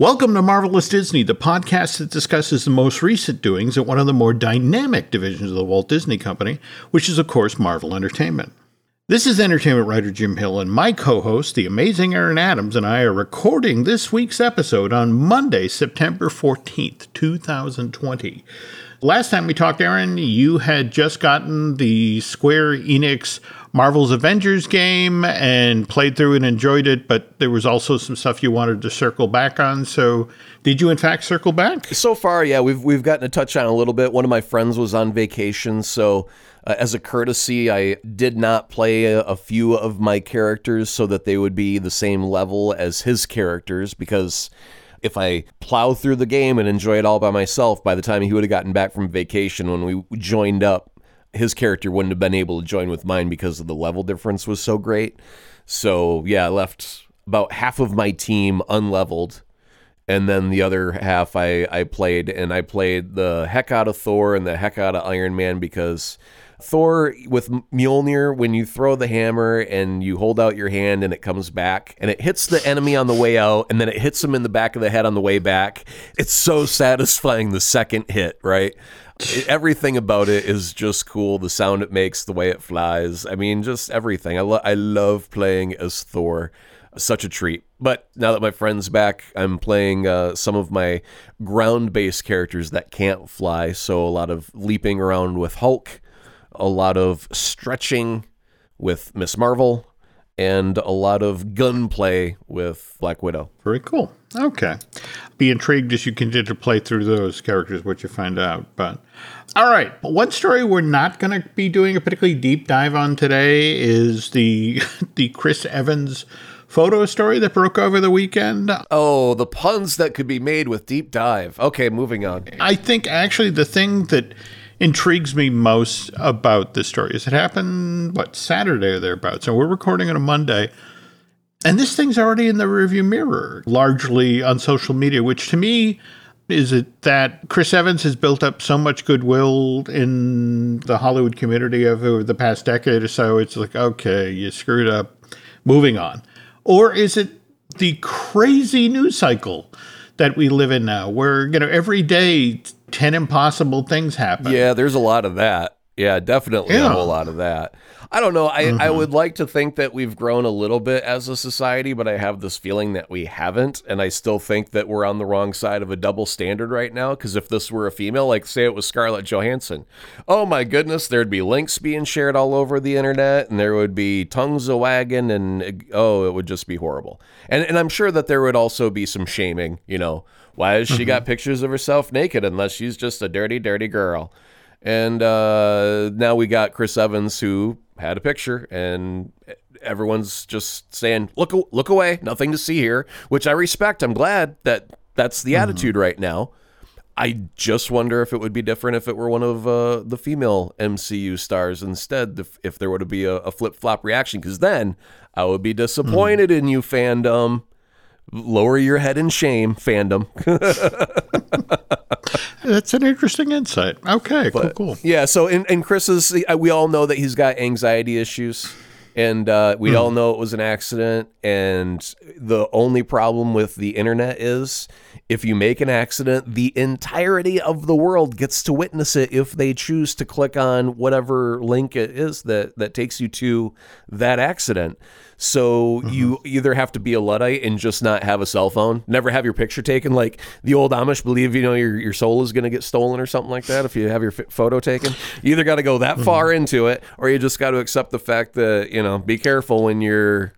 Welcome to Marvelous Disney, the podcast that discusses the most recent doings at one of the more dynamic divisions of the Walt Disney Company, which is, of course, Marvel Entertainment. This is entertainment writer Jim Hill, and my co host, the amazing Aaron Adams, and I are recording this week's episode on Monday, September 14th, 2020. Last time we talked, Aaron, you had just gotten the Square Enix Marvel's Avengers game and played through and enjoyed it, but there was also some stuff you wanted to circle back on. So, did you in fact circle back? So far, yeah, we've we've gotten to touch on a little bit. One of my friends was on vacation, so uh, as a courtesy, I did not play a, a few of my characters so that they would be the same level as his characters because if I plow through the game and enjoy it all by myself, by the time he would have gotten back from vacation when we joined up, his character wouldn't have been able to join with mine because of the level difference was so great. So yeah, I left about half of my team unleveled. And then the other half I, I played, and I played the heck out of Thor and the heck out of Iron Man because Thor with Mjolnir, when you throw the hammer and you hold out your hand and it comes back and it hits the enemy on the way out and then it hits him in the back of the head on the way back. It's so satisfying the second hit, right? Everything about it is just cool. The sound it makes, the way it flies. I mean, just everything. I, lo- I love playing as Thor. Such a treat. But now that my friend's back, I'm playing uh, some of my ground based characters that can't fly. So a lot of leaping around with Hulk a lot of stretching with Miss Marvel, and a lot of gunplay with Black Widow. Very cool. Okay. Be intrigued as you continue to play through those characters, what you find out. But all right. One story we're not going to be doing a particularly deep dive on today is the the Chris Evans photo story that broke over the weekend. Oh, the puns that could be made with deep dive. Okay, moving on. I think actually the thing that intrigues me most about this story is it happened what Saturday or thereabouts. and we're recording on a Monday. And this thing's already in the rearview mirror, largely on social media, which to me is it that Chris Evans has built up so much goodwill in the Hollywood community over the past decade or so. It's like, okay, you screwed up, moving on. Or is it the crazy news cycle that we live in now, where, you know, every day 10 impossible things happen. Yeah, there's a lot of that. Yeah, definitely yeah. a whole lot of that. I don't know. I, mm-hmm. I would like to think that we've grown a little bit as a society, but I have this feeling that we haven't. And I still think that we're on the wrong side of a double standard right now. Because if this were a female, like say it was Scarlett Johansson, oh my goodness, there'd be links being shared all over the internet and there would be tongues of wagging and oh, it would just be horrible. And, and I'm sure that there would also be some shaming, you know, why has she mm-hmm. got pictures of herself naked unless she's just a dirty, dirty girl? And uh, now we got Chris Evans who had a picture, and everyone's just saying, "Look, look away, nothing to see here," which I respect. I'm glad that that's the mm-hmm. attitude right now. I just wonder if it would be different if it were one of uh, the female MCU stars instead. If, if there were to be a, a flip flop reaction, because then I would be disappointed mm-hmm. in you, fandom lower your head in shame, fandom. That's an interesting insight. Okay, but, cool, cool. Yeah. So, in, in Chris's, we all know that he's got anxiety issues, and uh, we mm. all know it was an accident. And the only problem with the internet is if you make an accident, the entirety of the world gets to witness it if they choose to click on whatever link it is that that takes you to that accident. So mm-hmm. you either have to be a luddite and just not have a cell phone, never have your picture taken, like the old Amish believe you know your your soul is going to get stolen or something like that if you have your f- photo taken. You either got to go that mm-hmm. far into it, or you just got to accept the fact that you know be careful when you're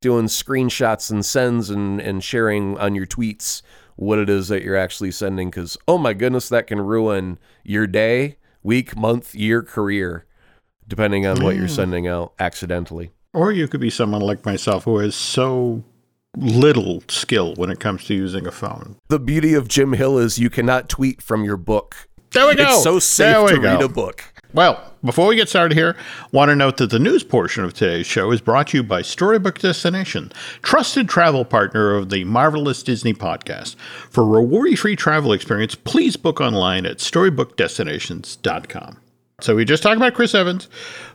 doing screenshots and sends and and sharing on your tweets what it is that you're actually sending because oh my goodness that can ruin your day week month year career depending on what you're sending out accidentally or you could be someone like myself who has so little skill when it comes to using a phone the beauty of jim hill is you cannot tweet from your book there we go it's so safe to go. read a book well, before we get started here, want to note that the news portion of today's show is brought to you by Storybook Destination, trusted travel partner of the Marvelous Disney podcast. For a worry-free travel experience, please book online at storybookdestinations.com. So we just talked about Chris Evans,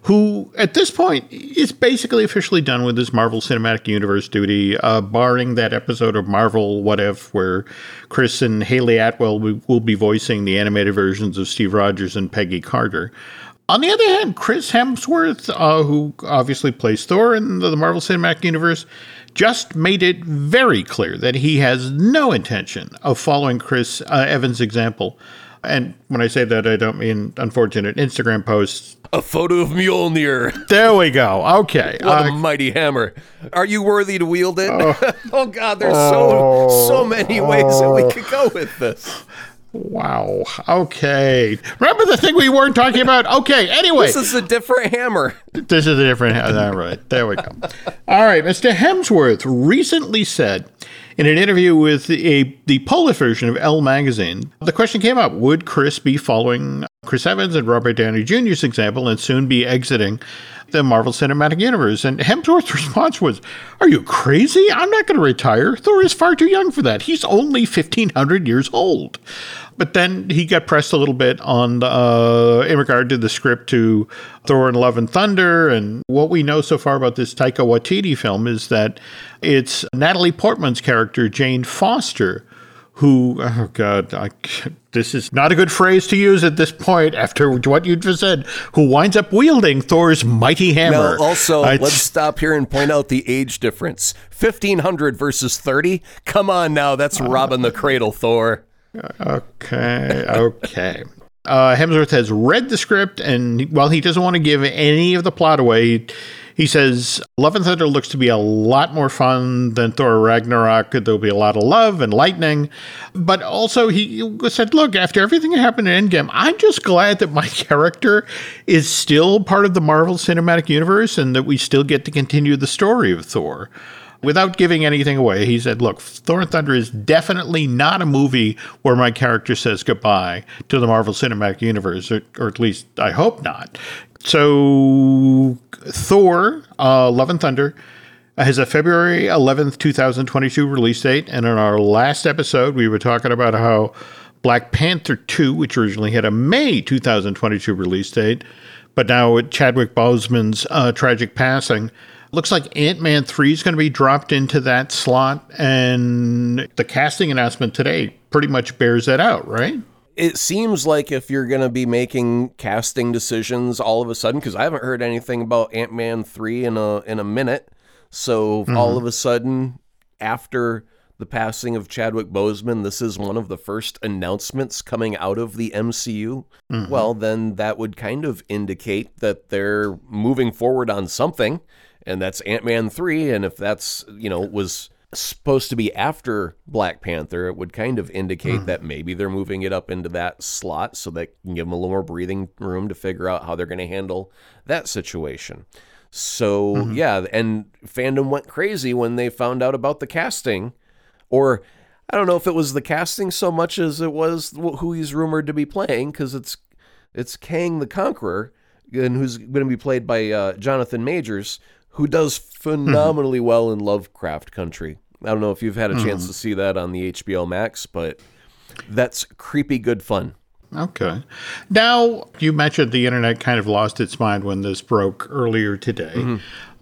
who at this point is basically officially done with his Marvel Cinematic Universe duty, uh, barring that episode of Marvel What If where Chris and Hayley Atwell will be voicing the animated versions of Steve Rogers and Peggy Carter. On the other hand, Chris Hemsworth, uh, who obviously plays Thor in the Marvel Cinematic Universe, just made it very clear that he has no intention of following Chris uh, Evans' example and when I say that, I don't mean unfortunate Instagram posts. A photo of Mjolnir. There we go. Okay. What uh, a mighty hammer. Are you worthy to wield it? Oh, oh God, there's oh, so so many ways that we could go with this. Wow. Okay. Remember the thing we weren't talking about? Okay. Anyway, this is a different hammer. This is a different. hammer. All right. There we go. All right. Mr. Hemsworth recently said in an interview with a, the Polish version of Elle magazine, the question came up Would Chris be following Chris Evans and Robert Downey Jr.'s example and soon be exiting the Marvel Cinematic Universe? And Hemsworth's response was, Are you crazy? I'm not going to retire. Thor is far too young for that. He's only 1,500 years old. But then he got pressed a little bit on uh, in regard to the script to Thor and Love and Thunder. And what we know so far about this Taika Waititi film is that it's Natalie Portman's character, Jane Foster, who, oh God, I, this is not a good phrase to use at this point after what you just said, who winds up wielding Thor's mighty hammer. Now, also, uh, let's stop here and point out the age difference 1500 versus 30. Come on now, that's uh, robbing the cradle, Thor. Okay, okay. Uh, Hemsworth has read the script, and while he doesn't want to give any of the plot away, he says Love and Thunder looks to be a lot more fun than Thor Ragnarok. There'll be a lot of love and lightning. But also, he said, Look, after everything that happened in Endgame, I'm just glad that my character is still part of the Marvel Cinematic Universe and that we still get to continue the story of Thor without giving anything away, he said, Look, Thor and Thunder is definitely not a movie where my character says goodbye to the Marvel Cinematic Universe, or, or at least I hope not. So, Thor, uh, Love and Thunder, has a February 11th, 2022 release date. And in our last episode, we were talking about how Black Panther 2, which originally had a May 2022 release date, but now with Chadwick Boseman's uh, tragic passing, Looks like Ant Man 3 is going to be dropped into that slot, and the casting announcement today pretty much bears that out, right? It seems like if you're going to be making casting decisions all of a sudden, because I haven't heard anything about Ant Man 3 in a, in a minute. So mm-hmm. all of a sudden, after the passing of Chadwick Boseman, this is one of the first announcements coming out of the MCU, mm-hmm. well, then that would kind of indicate that they're moving forward on something and that's Ant Man 3. And if that's, you know, was supposed to be after Black Panther, it would kind of indicate mm. that maybe they're moving it up into that slot so that can give them a little more breathing room to figure out how they're going to handle that situation. So, mm-hmm. yeah, and fandom went crazy when they found out about the casting. Or I don't know if it was the casting so much as it was who he's rumored to be playing because it's it's Kang the Conqueror and who's going to be played by uh, Jonathan Majors, who does phenomenally well in Lovecraft Country. I don't know if you've had a chance mm. to see that on the HBO Max, but that's creepy good fun. Okay. Now, you mentioned the internet kind of lost its mind when this broke earlier today. Mm-hmm.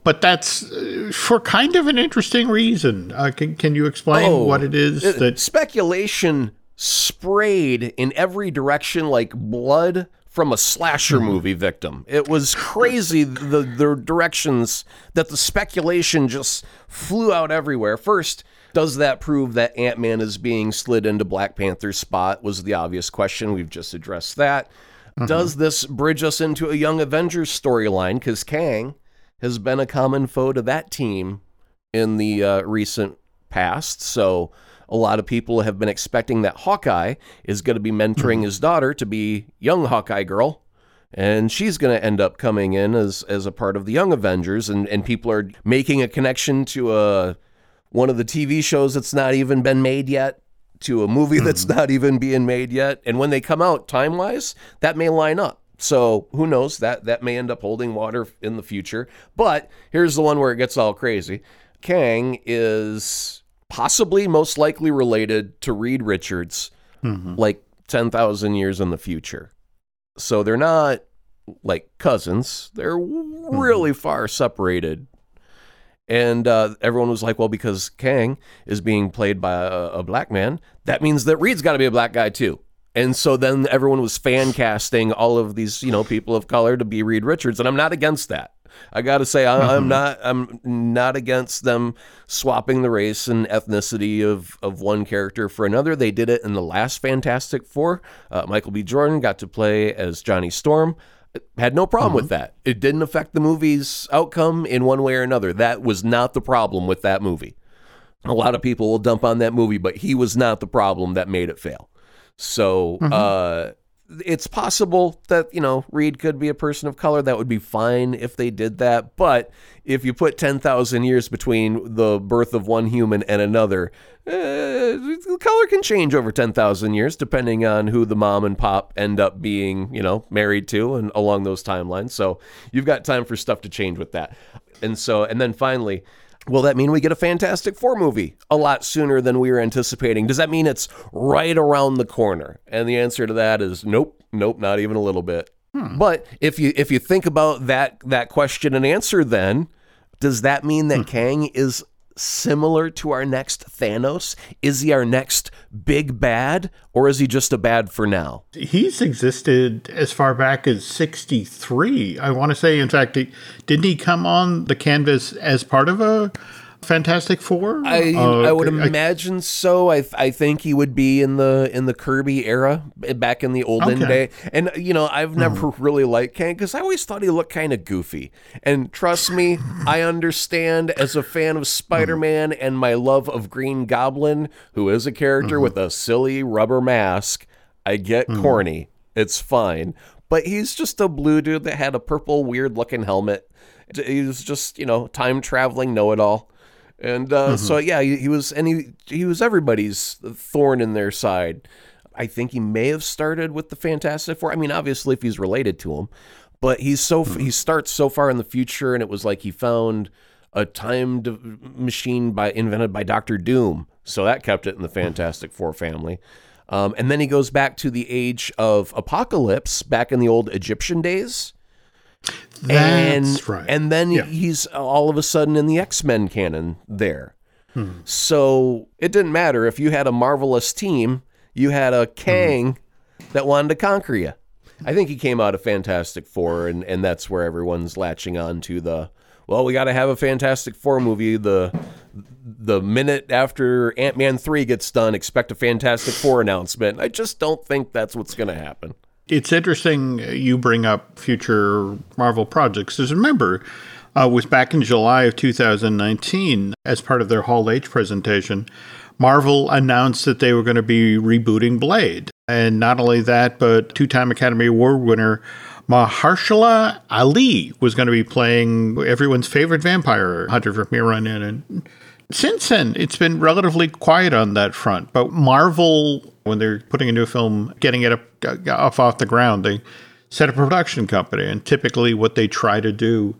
But that's uh, for kind of an interesting reason. Uh, can, can you explain oh, what it is that speculation sprayed in every direction like blood from a slasher hmm. movie victim. It was crazy the the directions that the speculation just flew out everywhere. First, does that prove that Ant Man is being slid into Black Panther's spot? Was the obvious question. We've just addressed that. Mm-hmm. Does this bridge us into a Young Avengers storyline? Because Kang has been a common foe to that team in the uh, recent past. So a lot of people have been expecting that Hawkeye is going to be mentoring his daughter to be young Hawkeye girl. And she's going to end up coming in as, as a part of the Young Avengers. And, and people are making a connection to a, uh, one of the TV shows that's not even been made yet, to a movie that's hmm. not even being made yet. And when they come out time wise, that may line up. So who knows? That that may end up holding water in the future. But here's the one where it gets all crazy. Kang is possibly most likely related to Reed Richards, mm-hmm. like 10,000 years in the future. So they're not like cousins. They're really far separated. And uh, everyone was like, well, because Kang is being played by a, a black man, that means that Reed's got to be a black guy too. And so then everyone was fan casting all of these, you know, people of color to be Reed Richards, and I'm not against that. I got to say, I, I'm not, I'm not against them swapping the race and ethnicity of of one character for another. They did it in the last Fantastic Four. Uh, Michael B. Jordan got to play as Johnny Storm. Had no problem with that. It didn't affect the movie's outcome in one way or another. That was not the problem with that movie. A lot of people will dump on that movie, but he was not the problem that made it fail. So uh, it's possible that you know Reed could be a person of color. That would be fine if they did that. But if you put ten thousand years between the birth of one human and another, uh, color can change over ten thousand years depending on who the mom and pop end up being, you know, married to, and along those timelines. So you've got time for stuff to change with that. And so, and then finally. Will that mean we get a Fantastic Four movie a lot sooner than we were anticipating? Does that mean it's right around the corner? And the answer to that is nope, nope, not even a little bit. Hmm. But if you if you think about that that question and answer, then does that mean that hmm. Kang is similar to our next Thanos? Is he our next big bad, or is he just a bad for now? He's existed as far back as 63. I want to say, in fact, didn't he come on the canvas as part of a Fantastic Four? I Uh, I would I- imagine so. I I think he would be in the in the Kirby era eh, back in the olden Okay. day. And you know, I've hmm. never really liked Kang because I always thought he looked kind of goofy. And trust me, I understand as a fan of hmm. Spider-Man and my love of Green Goblin, who is a character hmm. with a silly rubber mask. I get corny. It's fine. But he's just a blue dude that had a purple weird looking helmet. He was just, you know, time traveling know it all. And uh, so yeah, he, he was, and he he was everybody's thorn in their side. I think he may have started with the Fantastic Four. I mean, obviously, if he's related to him, but he's so he starts so far in the future, and it was like he found a time machine by invented by Doctor Doom, so that kept it in the Fantastic Four family. Um, and then he goes back to the age of Apocalypse, back in the old Egyptian days and right. and then Yeah. he's all of a sudden in the X-Men canon there. Hmm. So it didn't matter if you had a marvelous team, you had a hmm. Kang that wanted to conquer you. I think he came out of Fantastic Four, and, and that's where everyone's latching on to the. Well, we got to have a Fantastic Four movie. The the minute after Ant Man three gets done, expect a Fantastic Four announcement. I just don't think that's what's going to happen. It's interesting you bring up future Marvel projects. Because remember, uh, was back in July of 2019 as part of their Hall H presentation. Marvel announced that they were going to be rebooting Blade. And not only that, but two time Academy Award winner Mahershala Ali was going to be playing everyone's favorite vampire hunter from in. And since then, it's been relatively quiet on that front. But Marvel, when they're putting a new film, getting it up, uh, off off the ground, they set a production company. And typically, what they try to do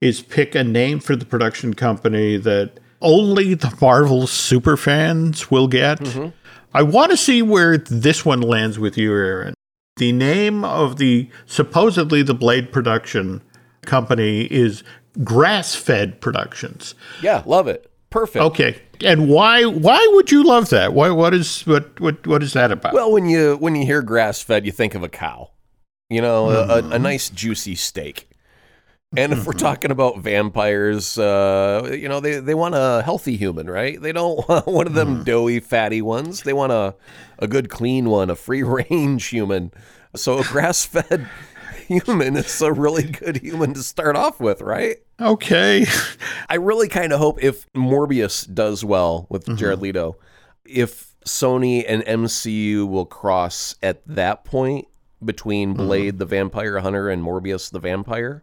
is pick a name for the production company that only the Marvel super fans will get. Mm-hmm. I want to see where this one lands with you, Aaron. The name of the supposedly the Blade production company is Grass Fed Productions. Yeah, love it. Perfect. Okay. And why why would you love that? Why what is what what what is that about? Well, when you when you hear grass fed, you think of a cow. You know, a, a, a mm-hmm. nice juicy steak. And if we're mm-hmm. talking about vampires, uh, you know, they, they want a healthy human, right? They don't want one of them mm. doughy, fatty ones. They want a, a good, clean one, a free range human. So a grass fed human is a really good human to start off with, right? Okay. I really kind of hope if Morbius does well with mm-hmm. Jared Leto, if Sony and MCU will cross at that point between mm-hmm. Blade the Vampire Hunter and Morbius the Vampire.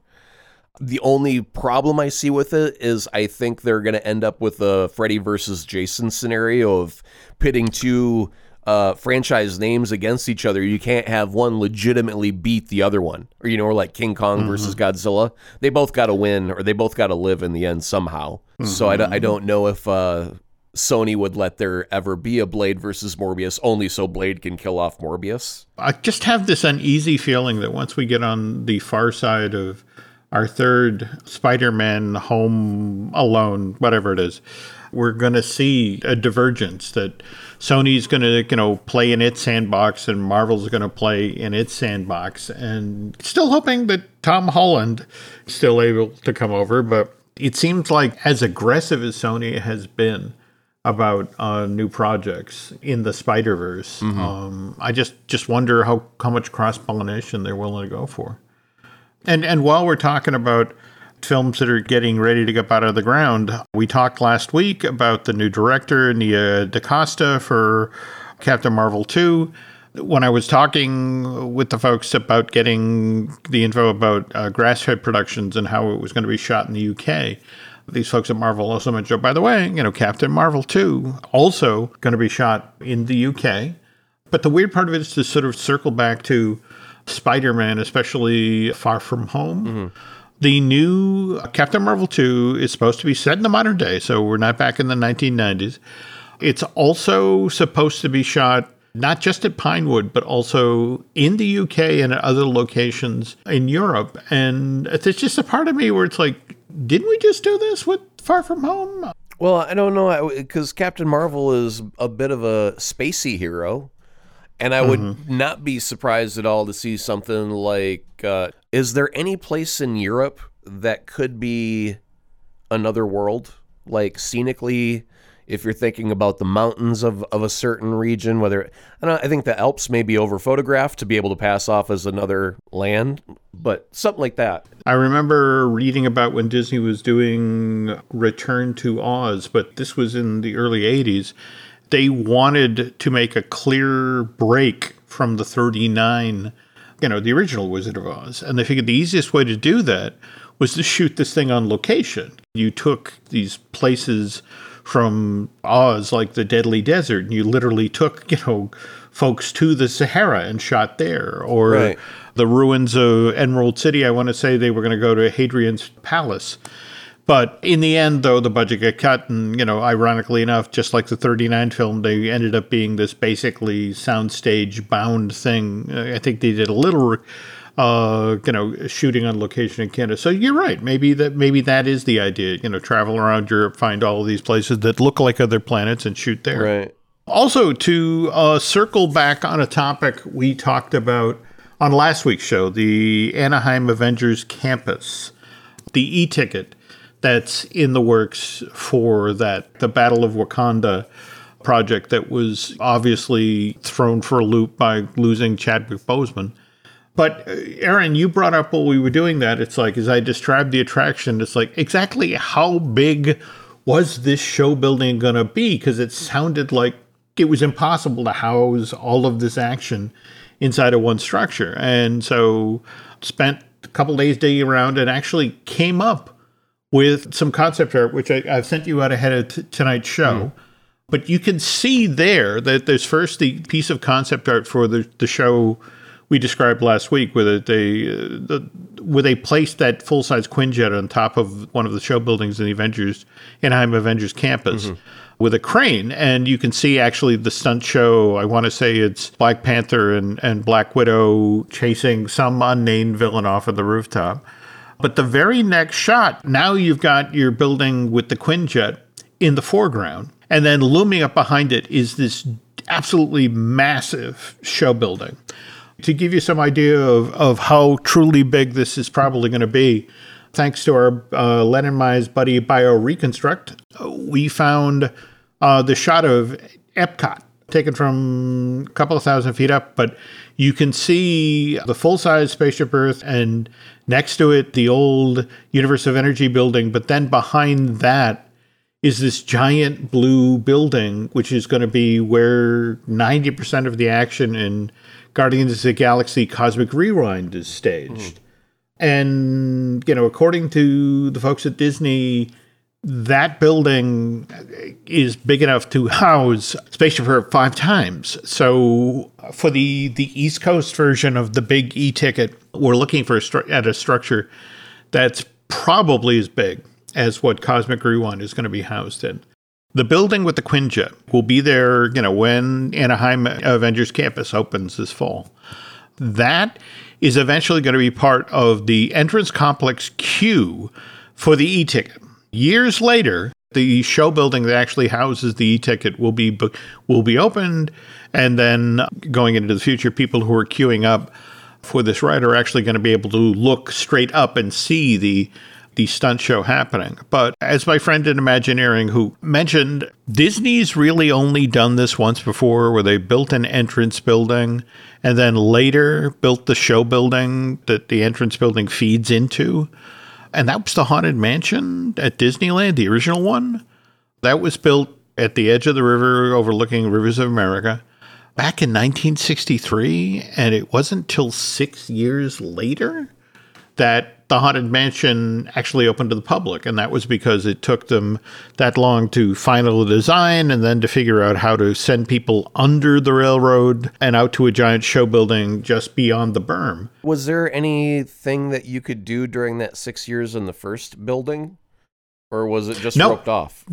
The only problem I see with it is I think they're going to end up with a Freddy versus Jason scenario of pitting two uh, franchise names against each other. You can't have one legitimately beat the other one, or you know, or like King Kong versus Godzilla. They both got to win, or they both got to live in the end somehow. So I, don't- I don't know if uh, Sony would let there ever be a Blade versus Morbius only so Blade can kill off Morbius. I just have this uneasy feeling that once we get on the far side of our third Spider-Man home alone, whatever it is, we're going to see a divergence that Sony's going to, you know, play in its sandbox and Marvel's going to play in its sandbox and still hoping that Tom Holland is still able to come over, but it seems like as aggressive as Sony has been about uh, new projects in the Spider Verse. Mm-hmm. Um, I just just wonder how how much cross pollination they're willing to go for. And and while we're talking about films that are getting ready to get out of the ground, we talked last week about the new director Nia DaCosta for Captain Marvel two. When I was talking with the folks about getting the info about uh, Grassfed Productions and how it was going to be shot in the UK, these folks at Marvel also mentioned, oh, by the way, you know, Captain Marvel 2 also going to be shot in the UK. But the weird part of it is to sort of circle back to Spider Man, especially Far From Home. Mm-hmm. The new Captain Marvel 2 is supposed to be set in the modern day, so we're not back in the 1990s. It's also supposed to be shot not just at Pinewood, but also in the UK and at other locations in Europe. And there's just a part of me where it's like, didn't we just do this with Far From Home? Well, I don't know because Captain Marvel is a bit of a spacey hero, and I would mm-hmm. not be surprised at all to see something like. Uh, is there any place in Europe that could be another world, like scenically? if you're thinking about the mountains of, of a certain region, whether I, I think the Alps may be over photographed to be able to pass off as another land, but something like that. I remember reading about when Disney was doing Return to Oz, but this was in the early 80s. They wanted to make a clear break from the 39, you know, the original Wizard of Oz. And they figured the easiest way to do that was to shoot this thing on location. You took these places from Oz, like the Deadly Desert, and you literally took, you know, folks to the Sahara and shot there, or right. the ruins of Emerald City. I want to say they were going to go to Hadrian's Palace. But in the end, though, the budget got cut, and you know, ironically enough, just like the '39 film, they ended up being this basically soundstage bound thing. I think they did a little uh, you know, shooting on location in Canada. So you're right. Maybe that maybe that is the idea. You know, travel around Europe, find all of these places that look like other planets, and shoot there. Right. Also, to uh, circle back on a topic we talked about on last week's show, the Anaheim Avengers campus, the e-ticket that's in the works for that, the Battle of Wakanda project that was obviously thrown for a loop by losing Chadwick Boseman. But uh, Aaron, you brought up while we were doing that. It's like as I described the attraction, it's like exactly how big was this show building going to be? Because it sounded like it was impossible to house all of this action inside of one structure. And so spent a couple days digging around and actually came up with some concept art, which I, have sent you out ahead of t- tonight's show. Mm. But you can see there that there's first the piece of concept art for the, the show we described last week, where they uh, where they placed that full size Quinjet on top of one of the show buildings in the Avengers Anaheim Avengers campus. Mm-hmm. With a crane, and you can see actually the stunt show. I want to say it's Black Panther and, and Black Widow chasing some unnamed villain off of the rooftop. But the very next shot, now you've got your building with the Quinjet in the foreground. And then looming up behind it is this absolutely massive show building to give you some idea of, of how truly big this is probably going to be, thanks to our uh, Lennon Mize buddy BioReconstruct, we found uh, the shot of Epcot taken from a couple of thousand feet up, but you can see the full size spaceship Earth and next to it the old Universe of Energy building, but then behind that is this giant blue building, which is going to be where 90% of the action in Guardians of the Galaxy Cosmic Rewind is staged. Mm. And, you know, according to the folks at Disney, that building is big enough to house Spaceship Earth five times. So for the the East Coast version of the big e-ticket, we're looking for a stru- at a structure that's probably as big as what Cosmic Rewind is going to be housed in. The building with the Quinjet will be there, you know, when Anaheim Avengers Campus opens this fall. That is eventually going to be part of the entrance complex queue for the e-ticket. Years later, the show building that actually houses the e-ticket will be will be opened, and then going into the future, people who are queuing up for this ride are actually going to be able to look straight up and see the the stunt show happening. But as my friend in Imagineering who mentioned, Disney's really only done this once before where they built an entrance building and then later built the show building that the entrance building feeds into. And that was the Haunted Mansion at Disneyland, the original one. That was built at the edge of the river overlooking rivers of America back in 1963. And it wasn't till six years later that the Haunted Mansion actually opened to the public. And that was because it took them that long to final the design and then to figure out how to send people under the railroad and out to a giant show building just beyond the berm. Was there anything that you could do during that six years in the first building? Or was it just no. roped off?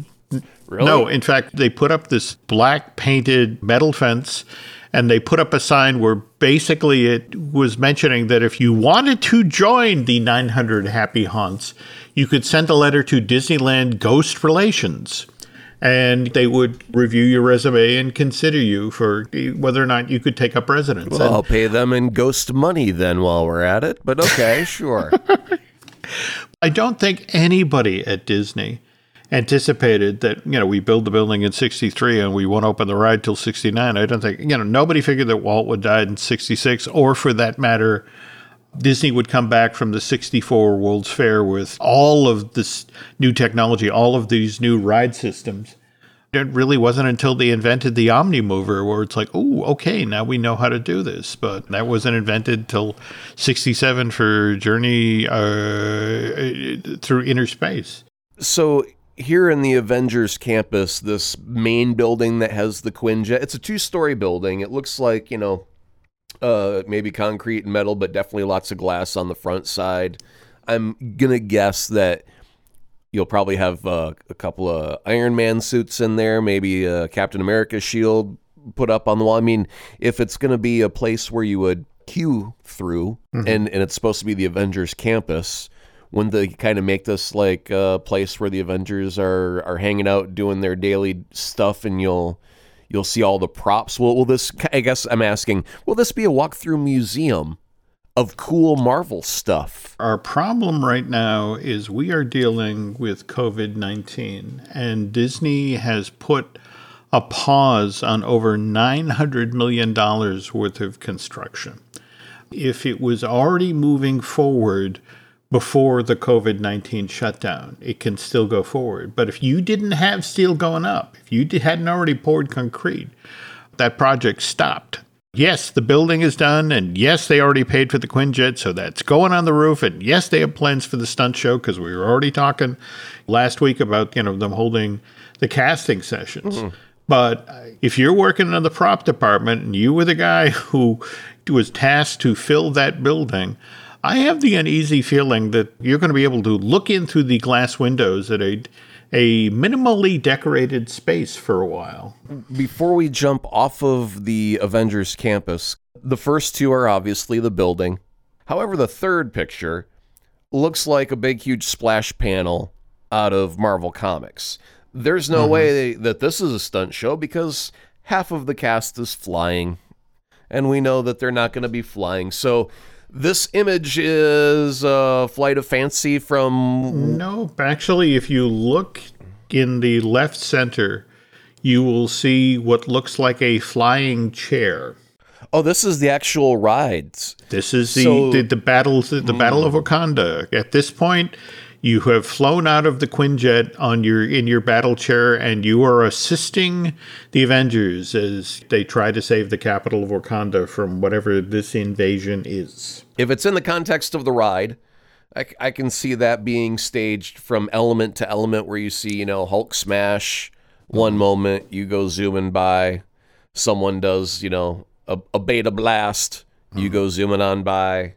Really? No, in fact, they put up this black painted metal fence and they put up a sign where basically it was mentioning that if you wanted to join the 900 Happy Haunts, you could send a letter to Disneyland Ghost Relations. And they would review your resume and consider you for whether or not you could take up residence. Well, and, I'll pay them in ghost money then while we're at it. But okay, sure. I don't think anybody at Disney anticipated that you know we build the building in 63 and we won't open the ride till 69 i don't think you know nobody figured that walt would die in 66 or for that matter disney would come back from the 64 world's fair with all of this new technology all of these new ride systems. It really wasn't until they invented the omnimover where it's like oh okay now we know how to do this. But that wasn't invented till 67 for journey uh, through inner space. So here in the Avengers campus, this main building that has the Quinjet, it's a two story building. It looks like, you know, uh, maybe concrete and metal, but definitely lots of glass on the front side. I'm going to guess that you'll probably have uh, a couple of Iron Man suits in there, maybe a Captain America shield put up on the wall. I mean, if it's going to be a place where you would queue through mm-hmm. and, and it's supposed to be the Avengers campus, when they kind of make this like a place where the Avengers are are hanging out doing their daily stuff, and you'll you'll see all the props. Will will this? I guess I'm asking. Will this be a walkthrough museum? Of cool Marvel stuff. Our problem right now is we are dealing with COVID 19, and Disney has put a pause on over $900 million worth of construction. If it was already moving forward before the COVID 19 shutdown, it can still go forward. But if you didn't have steel going up, if you hadn't already poured concrete, that project stopped. Yes, the building is done, and yes, they already paid for the Quinjet, so that's going on the roof. And yes, they have plans for the stunt show because we were already talking last week about you know them holding the casting sessions. Mm-hmm. But if you're working in the prop department and you were the guy who was tasked to fill that building, I have the uneasy feeling that you're going to be able to look in through the glass windows at a a minimally decorated space for a while. Before we jump off of the Avengers campus, the first two are obviously the building. However, the third picture looks like a big, huge splash panel out of Marvel Comics. There's no mm-hmm. way that this is a stunt show because half of the cast is flying, and we know that they're not going to be flying. So this image is a flight of fancy from. No, actually, if you look in the left center, you will see what looks like a flying chair. Oh, this is the actual rides. This is the so, the, the battle the, the mm. battle of Wakanda. At this point, you have flown out of the Quinjet on your in your battle chair, and you are assisting the Avengers as they try to save the capital of Wakanda from whatever this invasion is. If it's in the context of the ride, I, I can see that being staged from element to element, where you see you know Hulk smash one moment, you go zooming by, someone does you know a, a beta blast, you mm-hmm. go zooming on by.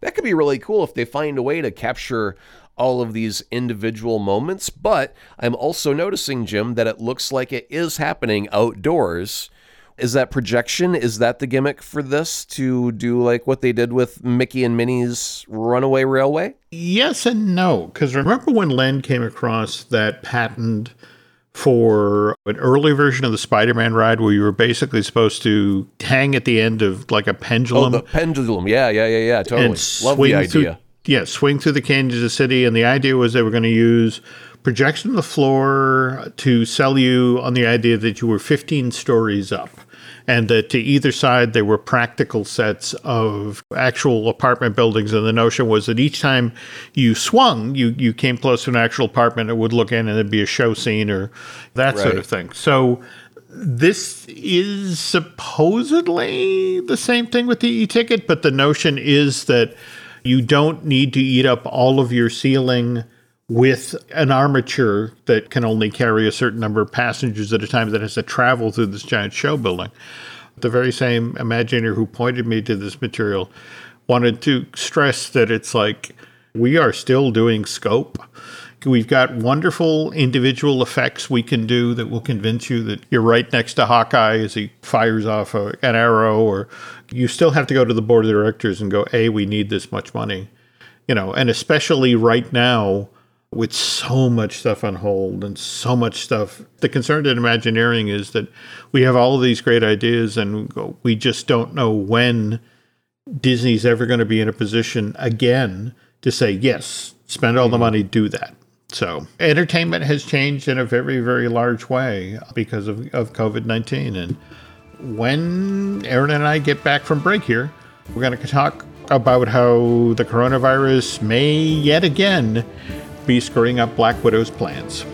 That could be really cool if they find a way to capture all of these individual moments, but I'm also noticing, Jim, that it looks like it is happening outdoors. Is that projection? Is that the gimmick for this to do like what they did with Mickey and Minnie's Runaway Railway? Yes and no. Because remember when Len came across that patent for an early version of the Spider-Man ride where you were basically supposed to hang at the end of like a pendulum. Oh, the pendulum. Yeah, yeah, yeah, yeah. Totally. Love the idea. Through, yeah, swing through the canyons of the city. And the idea was they were going to use projection on the floor to sell you on the idea that you were 15 stories up and that to either side there were practical sets of actual apartment buildings and the notion was that each time you swung you you came close to an actual apartment it would look in and it'd be a show scene or that right. sort of thing so this is supposedly the same thing with the e-ticket but the notion is that you don't need to eat up all of your ceiling with an armature that can only carry a certain number of passengers at a time that has to travel through this giant show building. The very same Imagineer who pointed me to this material wanted to stress that it's like we are still doing scope. We've got wonderful individual effects we can do that will convince you that you're right next to Hawkeye as he fires off a, an arrow, or you still have to go to the board of directors and go, hey, we need this much money," you know. And especially right now, with so much stuff on hold and so much stuff. The concern at Imagineering is that we have all of these great ideas and we just don't know when Disney's ever going to be in a position again to say, yes, spend all the mm-hmm. money, do that. So entertainment has changed in a very, very large way because of, of COVID 19. And when Aaron and I get back from break here, we're going to talk about how the coronavirus may yet again be screwing up Black Widow's plans.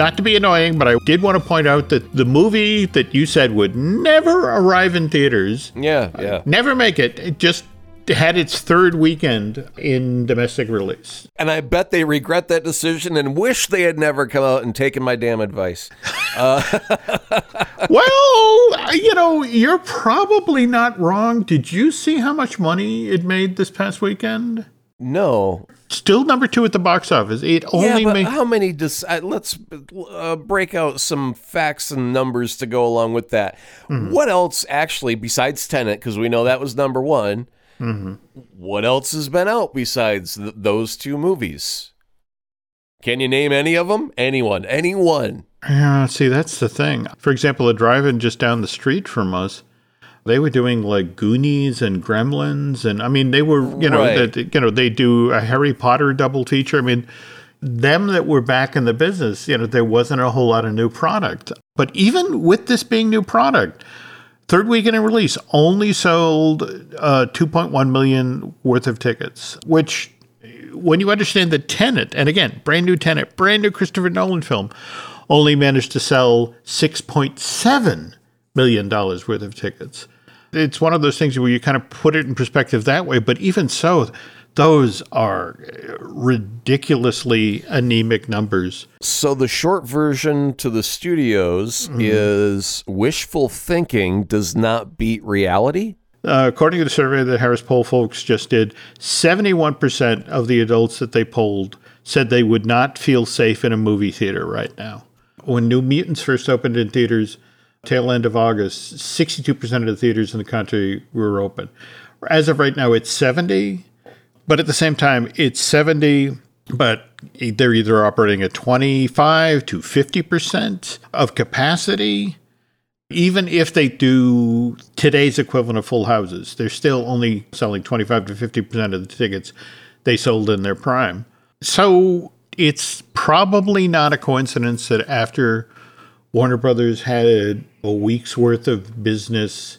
Not to be annoying, but I did want to point out that the movie that you said would never arrive in theaters. Yeah, yeah. Never make it. It just had its third weekend in domestic release. And I bet they regret that decision and wish they had never come out and taken my damn advice. Uh- well, you know, you're probably not wrong. Did you see how much money it made this past weekend? No. Still number two at the box office. It only yeah, made. How many? Dis- uh, let's uh, break out some facts and numbers to go along with that. Mm-hmm. What else, actually, besides Tenet? because we know that was number one, Mm-hmm. What else has been out besides th- those two movies? Can you name any of them? Anyone? Anyone? Yeah, see, that's the thing. For example, a drive-in just down the street from us, they were doing like Goonies and Gremlins, and I mean, they were, you know, right. that you know, they do a Harry Potter double feature. I mean, them that were back in the business, you know, there wasn't a whole lot of new product. But even with this being new product, Third weekend in release only sold uh, 2.1 million worth of tickets, which, when you understand that Tenet, and again, brand new Tenet, brand new Christopher Nolan film, only managed to sell 6.7 million dollars worth of tickets. It's one of those things where you kind of put it in perspective that way, but even so, those are ridiculously anemic numbers. So the short version to the studios mm-hmm. is wishful thinking does not beat reality. Uh, according to the survey that Harris Poll folks just did, 71% of the adults that they polled said they would not feel safe in a movie theater right now. When New Mutants first opened in theaters, tail end of August, 62% of the theaters in the country were open. As of right now, it's 70. But at the same time, it's 70, but they're either operating at 25 to 50% of capacity. Even if they do today's equivalent of full houses, they're still only selling 25 to 50% of the tickets they sold in their prime. So it's probably not a coincidence that after Warner Brothers had a week's worth of business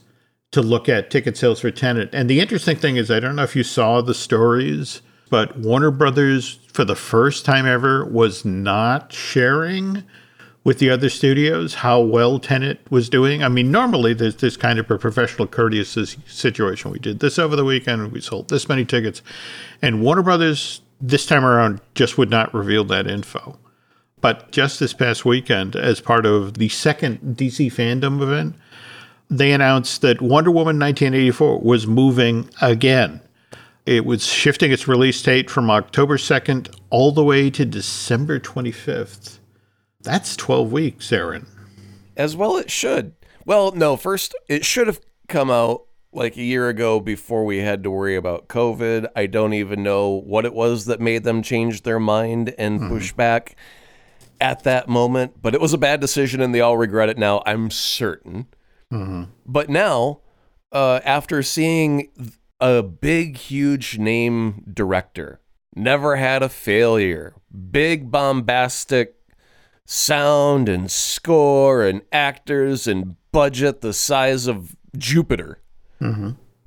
to look at ticket sales for Tenet. And the interesting thing is, I don't know if you saw the stories, but Warner Brothers, for the first time ever, was not sharing with the other studios how well Tenet was doing. I mean, normally there's this kind of a professional courteous situation. We did this over the weekend, we sold this many tickets. And Warner Brothers, this time around, just would not reveal that info. But just this past weekend, as part of the second DC fandom event, they announced that Wonder Woman 1984 was moving again. It was shifting its release date from October 2nd all the way to December 25th. That's 12 weeks, Aaron. As well, it should. Well, no, first, it should have come out like a year ago before we had to worry about COVID. I don't even know what it was that made them change their mind and mm-hmm. push back at that moment, but it was a bad decision and they all regret it now, I'm certain. But now, uh, after seeing a big, huge name director, never had a failure, big, bombastic sound and score and actors and budget the size of Jupiter.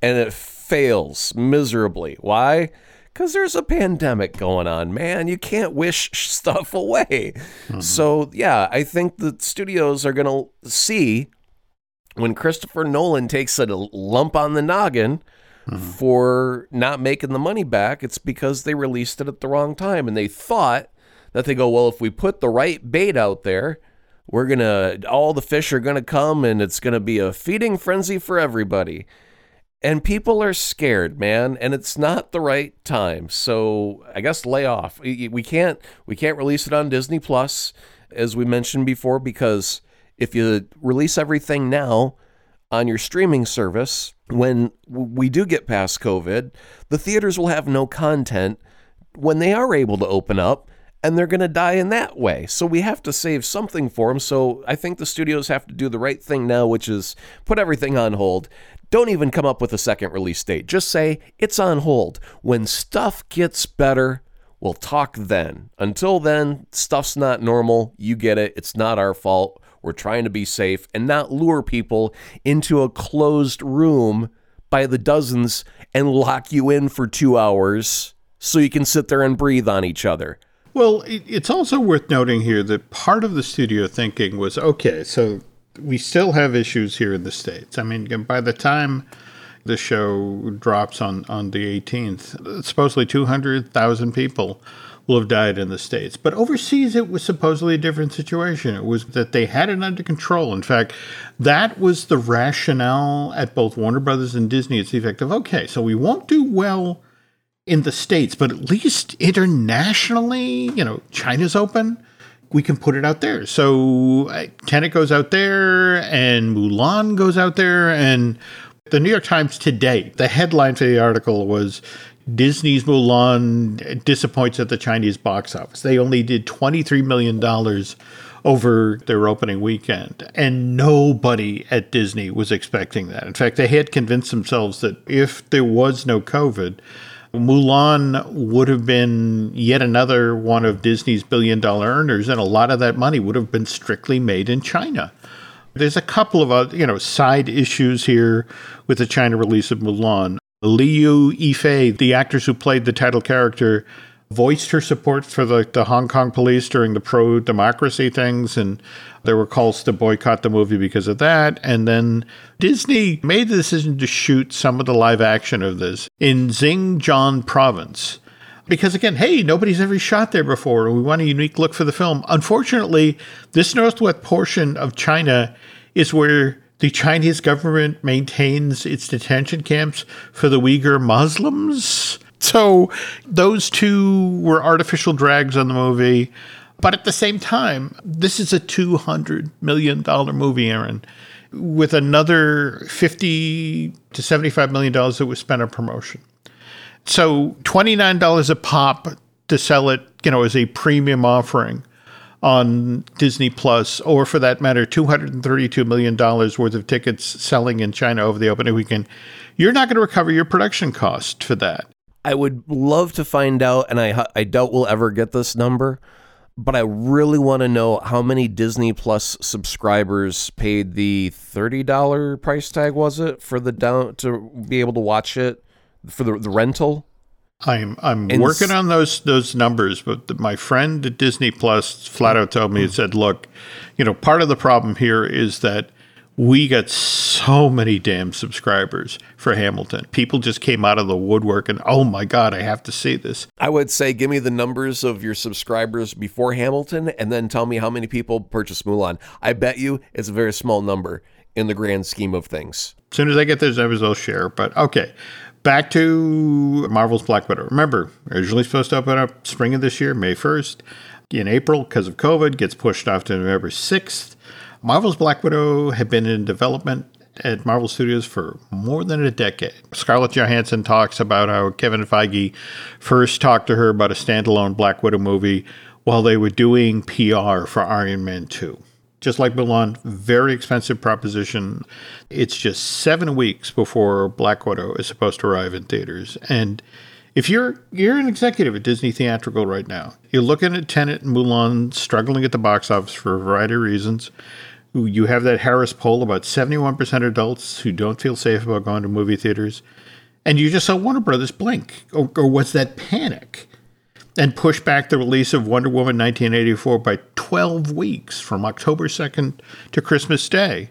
And it fails miserably. Why? Because there's a pandemic going on, man. You can't wish stuff away. Mm-hmm. So, yeah, I think the studios are going to see when Christopher Nolan takes a lump on the noggin mm-hmm. for not making the money back, it's because they released it at the wrong time. And they thought that they go, well, if we put the right bait out there, we're going to, all the fish are going to come and it's going to be a feeding frenzy for everybody. And people are scared, man, and it's not the right time. So I guess lay off. We can't we can't release it on Disney Plus, as we mentioned before, because if you release everything now on your streaming service, when we do get past COVID, the theaters will have no content when they are able to open up and they're going to die in that way. So we have to save something for them. So I think the studios have to do the right thing now, which is put everything on hold. Don't even come up with a second release date. Just say it's on hold. When stuff gets better, we'll talk then. Until then, stuff's not normal. You get it. It's not our fault. We're trying to be safe and not lure people into a closed room by the dozens and lock you in for two hours so you can sit there and breathe on each other. Well, it's also worth noting here that part of the studio thinking was okay, so we still have issues here in the States. I mean, by the time the show drops on, on the 18th, supposedly 200,000 people will have died in the States. But overseas, it was supposedly a different situation. It was that they had it under control. In fact, that was the rationale at both Warner Brothers and Disney. It's the effect of okay, so we won't do well in the States, but at least internationally, you know, China's open. We can put it out there. So Tenet goes out there and Mulan goes out there. And the New York Times today, the headline for the article was Disney's Mulan disappoints at the Chinese box office. They only did $23 million over their opening weekend. And nobody at Disney was expecting that. In fact, they had convinced themselves that if there was no COVID, Mulan would have been yet another one of Disney's billion dollar earners, and a lot of that money would have been strictly made in China. There's a couple of you know side issues here with the China release of Mulan. Liu Yifei, the actors who played the title character, voiced her support for the, the Hong Kong police during the pro democracy things, and there were calls to boycott the movie because of that. And then Disney made the decision to shoot some of the live action of this in Xinjiang province. Because again, hey, nobody's ever shot there before. We want a unique look for the film. Unfortunately, this northwest portion of China is where the Chinese government maintains its detention camps for the Uyghur Muslims. So those two were artificial drags on the movie. But at the same time, this is a $200 million movie, Aaron, with another 50 to $75 million that was spent on promotion. So $29 a pop to sell it, you know, as a premium offering on Disney Plus, or for that matter, $232 million worth of tickets selling in China over the opening weekend, you're not going to recover your production cost for that. I would love to find out, and I I doubt we'll ever get this number, but I really want to know how many Disney Plus subscribers paid the thirty dollar price tag. Was it for the down to be able to watch it for the the rental? I'm I'm And working on those those numbers, but the, my friend at Disney Plus flat out told me and said, "Look, you know, part of the problem here is that we got so many damn subscribers for Hamilton. People just came out of the woodwork and oh my god, I have to see this." I would say give me the numbers of your subscribers before Hamilton, and then tell me how many people purchased Mulan. I bet you it's a very small number. in the grand scheme of things. As soon as I get those numbers, I'll share. But okay, back to Marvel's Black Widow. Remember, originally supposed to open up spring of this year, May 1st. In April, because of COVID, gets pushed off to November 6th. Marvel's Black Widow had been in development at Marvel Studios for more than a decade. Scarlett Johansson talks about how Kevin Feige first talked to her about a standalone Black Widow movie while they were doing PR for Iron Man 2 just like Mulan, very expensive proposition. It's just seven weeks before Black Widow is supposed to arrive in theaters. And if you're you're an executive at Disney Theatrical right now, you're looking at Tenet and Mulan struggling at the box office for a variety of reasons. You have that Harris poll about 71% adults who don't feel safe about going to movie theaters. And you just saw Warner Brothers blink. Or, or was that panic? and push back the release of Wonder Woman 1984 by 12 weeks from October 2nd to Christmas Day.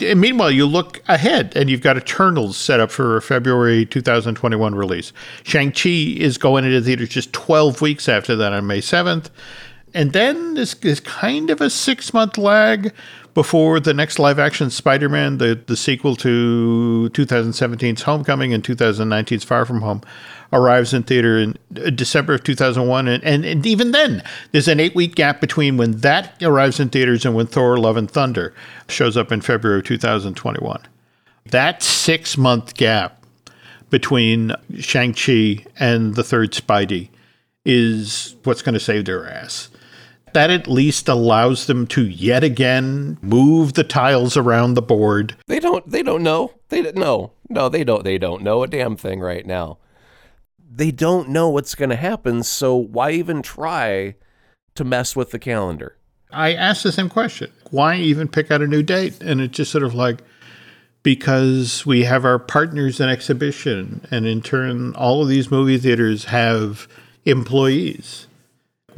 And meanwhile, you look ahead and you've got Eternals set up for a February 2021 release. Shang-Chi is going into theaters just 12 weeks after that on May 7th. And then this is kind of a six month lag before the next live action Spider Man, the, the sequel to 2017's Homecoming and 2019's Far From Home, arrives in theater in uh, December of 2001. And, and, and even then, there's an eight week gap between when that arrives in theaters and when Thor Love and Thunder shows up in February of 2021. That six month gap between Shang-Chi and the third Spidey is what's going to save their ass that at least allows them to yet again move the tiles around the board. They don't they don't know. They don't know. No, they don't they don't know a damn thing right now. They don't know what's going to happen, so why even try to mess with the calendar? I asked the same question. Why even pick out a new date? And it's just sort of like because we have our partners in exhibition and in turn all of these movie theaters have employees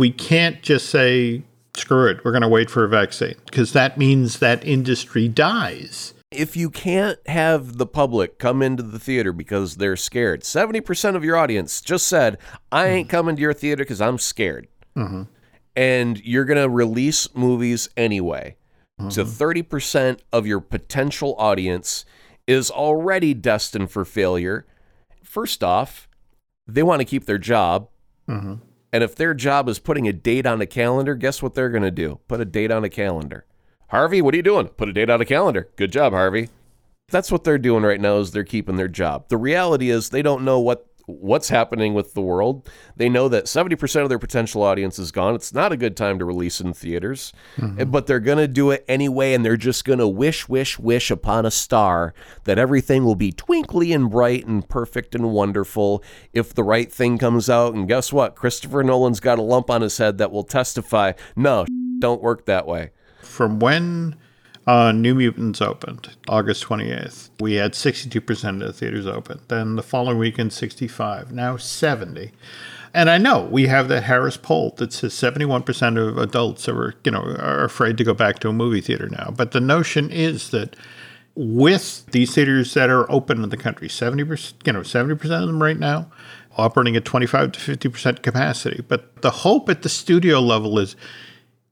we can't just say, screw it, we're going to wait for a vaccine, because that means that industry dies. If you can't have the public come into the theater because they're scared, 70% of your audience just said, I ain't mm-hmm. coming to your theater because I'm scared. Mm-hmm. And you're going to release movies anyway. Mm-hmm. So 30% of your potential audience is already destined for failure. First off, they want to keep their job. Mm-hmm. And if their job is putting a date on a calendar, guess what they're going to do? Put a date on a calendar. Harvey, what are you doing? Put a date on a calendar. Good job, Harvey. That's what they're doing right now is they're keeping their job. The reality is they don't know what what's happening with the world. They know that 70% of their potential audience is gone. It's not a good time to release in theaters, mm-hmm. but they're going to do it anyway. And they're just going to wish, wish, wish upon a star that everything will be twinkly and bright and perfect and wonderful if the right thing comes out. And guess what? Christopher Nolan's got a lump on his head that will testify no, don't work that way. From when uh, New Mutants opened August 28th. We had 62% of the theaters open. Then the following weekend, 65. Now 70. And I know we have the Harris poll that says 71% of adults are, you know, are afraid to go back to a movie theater now. But the notion is that with these theaters that are open in the country, 70%, you know, 70% of them right now, operating at 25 to 50% capacity. But the hope at the studio level is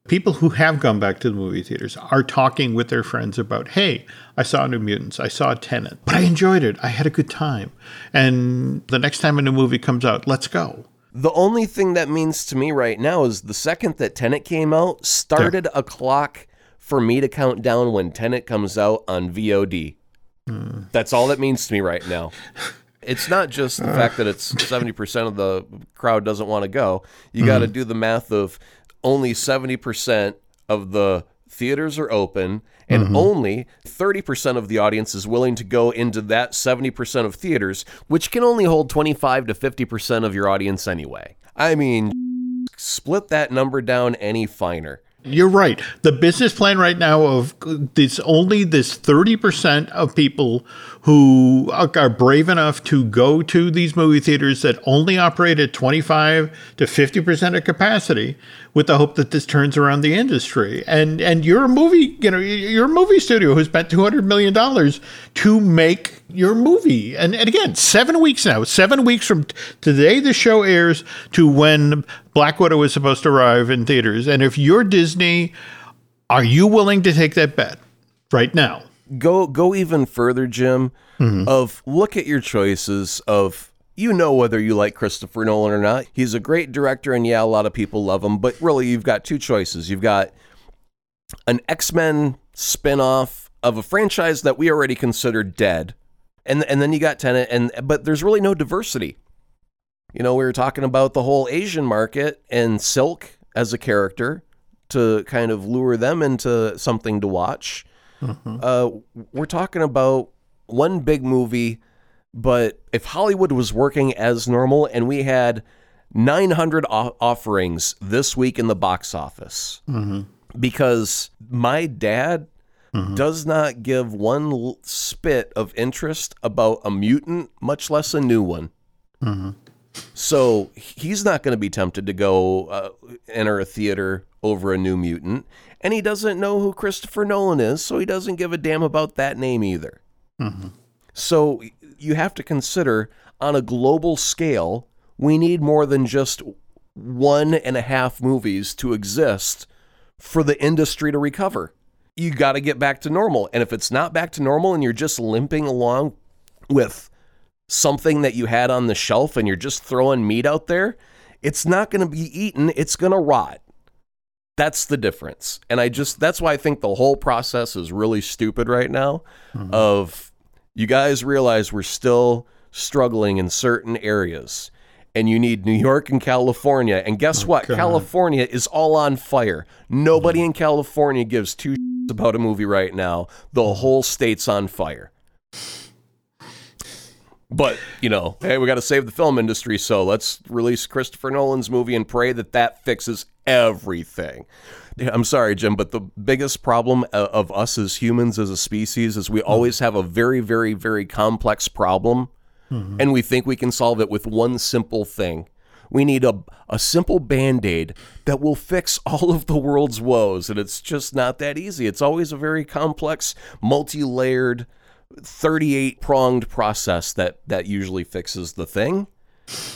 people who have gone back to the movie theaters are talking with their friends about, hey, I saw New Mutants, I saw Tenet, but I enjoyed it. I had a good time. And the next time a new movie comes out, let's go. The only thing that means to me right now is the second that Tenet came out started yeah. a clock for me to count down when Tenet comes out on VOD. Mm. That's all that means to me right now. It's not just the uh. fact that it's 70% of the crowd doesn't want to go. You got to do the math of only 70% of the theaters are open and mm-hmm. only 30% of the audience is willing to go into that 70% of theaters, which can only hold 25 to 50% of your audience anyway. I mean, split that number down any finer. You're right. The business plan right now of this only this 30% of people who are brave enough to go to these movie theaters that only operate at 25 to 50% of capacity with the hope that this turns around the industry. And and you're a movie, you know, you're a movie studio who spent 200 million dollars to make your movie. And, and again, 7 weeks now, 7 weeks from today the show airs to when Black Widow is supposed to arrive in theaters. And if you're Disney, are you willing to take that bet right now? Go go even further, Jim. Mm-hmm. Of look at your choices of you know whether you like Christopher Nolan or not. He's a great director, and yeah, a lot of people love him. But really, you've got two choices. You've got an X Men spin-off of a franchise that we already consider dead, and and then you got Tenet, and but there's really no diversity. You know, we were talking about the whole Asian market and Silk as a character to kind of lure them into something to watch. Uh, we're talking about one big movie, but if Hollywood was working as normal and we had 900 o- offerings this week in the box office, because my dad does not give one l- spit of interest about a mutant, much less a new one. So he's not going to be tempted to go uh, enter a theater over a new mutant. And he doesn't know who Christopher Nolan is, so he doesn't give a damn about that name either. Mm-hmm. So you have to consider on a global scale, we need more than just one and a half movies to exist for the industry to recover. You got to get back to normal. And if it's not back to normal and you're just limping along with something that you had on the shelf and you're just throwing meat out there, it's not going to be eaten, it's going to rot. That's the difference. And I just that's why I think the whole process is really stupid right now mm-hmm. of you guys realize we're still struggling in certain areas and you need New York and California. And guess oh, what? California is all on fire. Nobody mm-hmm. in California gives two shits about a movie right now. The mm-hmm. whole state's on fire. But, you know, hey, we got to save the film industry, so let's release Christopher Nolan's movie and pray that that fixes everything. I'm sorry, Jim, but the biggest problem uh, of us as humans, as a species, is we hmm. always have a very, very, very complex problem, hmm. and we think we can solve it with one simple thing. We need a, a simple band aid that will fix all of the world's woes, and it's just not that easy. It's always a very complex, multi layered, 38 pronged process that that usually fixes the thing.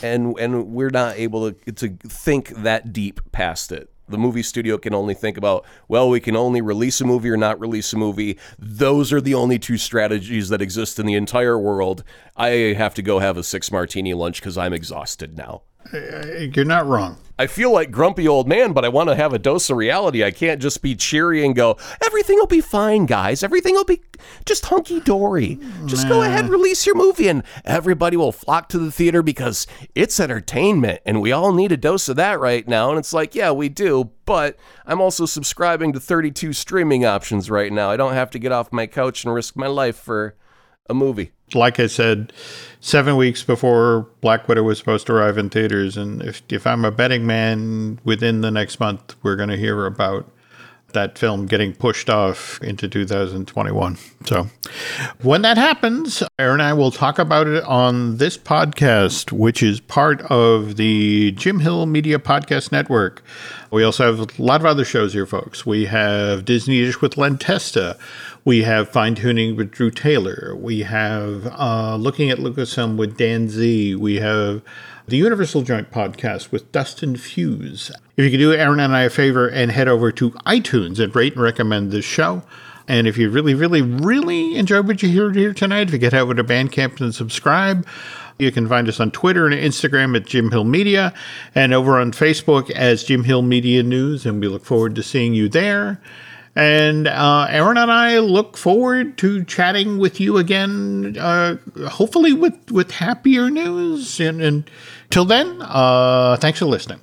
And and we're not able to to think that deep past it. The movie studio can only think about well we can only release a movie or not release a movie. Those are the only two strategies that exist in the entire world. I have to go have a six martini lunch cuz i'm exhausted now You're not wrong. I feel like grumpy old man, but I want to have a dose of reality. I can't just be cheery and go, everything will be fine, guys. Everything will be just hunky dory. Just go ahead, release your movie, and everybody will flock to the theater because it's entertainment, and we all need a dose of that right now. And it's like, yeah, we do, but I'm also subscribing to 32 streaming options right now. I don't have to get off my couch and risk my life for a movie. Like I said, seven weeks before Black Widow was supposed to arrive in theaters, and if if I'm a betting man, within the next month, we're going to hear about that film getting pushed off into 2021. So when that happens, Aaron and I will talk about it on this podcast, which is part of the Jim Hill Media Podcast Network. We also have a lot of other shows here, folks. We have Disney-ish with Len Testa. We have Fine Tuning with Drew Taylor. We have uh, Looking at Lucasfilm with Dan Z. We have the Universal Joint Podcast with Dustin Fuse. If you could do Aaron and I a favor and head over to iTunes and rate and recommend this show. And if you really, really, really enjoyed what you heard here tonight, if you get over to Bandcamp and subscribe, you can find us on Twitter and Instagram at Jim Hill Media and over on Facebook as Jim Hill Media News. And we look forward to seeing you there. And uh, Aaron and I look forward to chatting with you again, uh, hopefully with, with happier news. And, till then, uh, thanks for listening.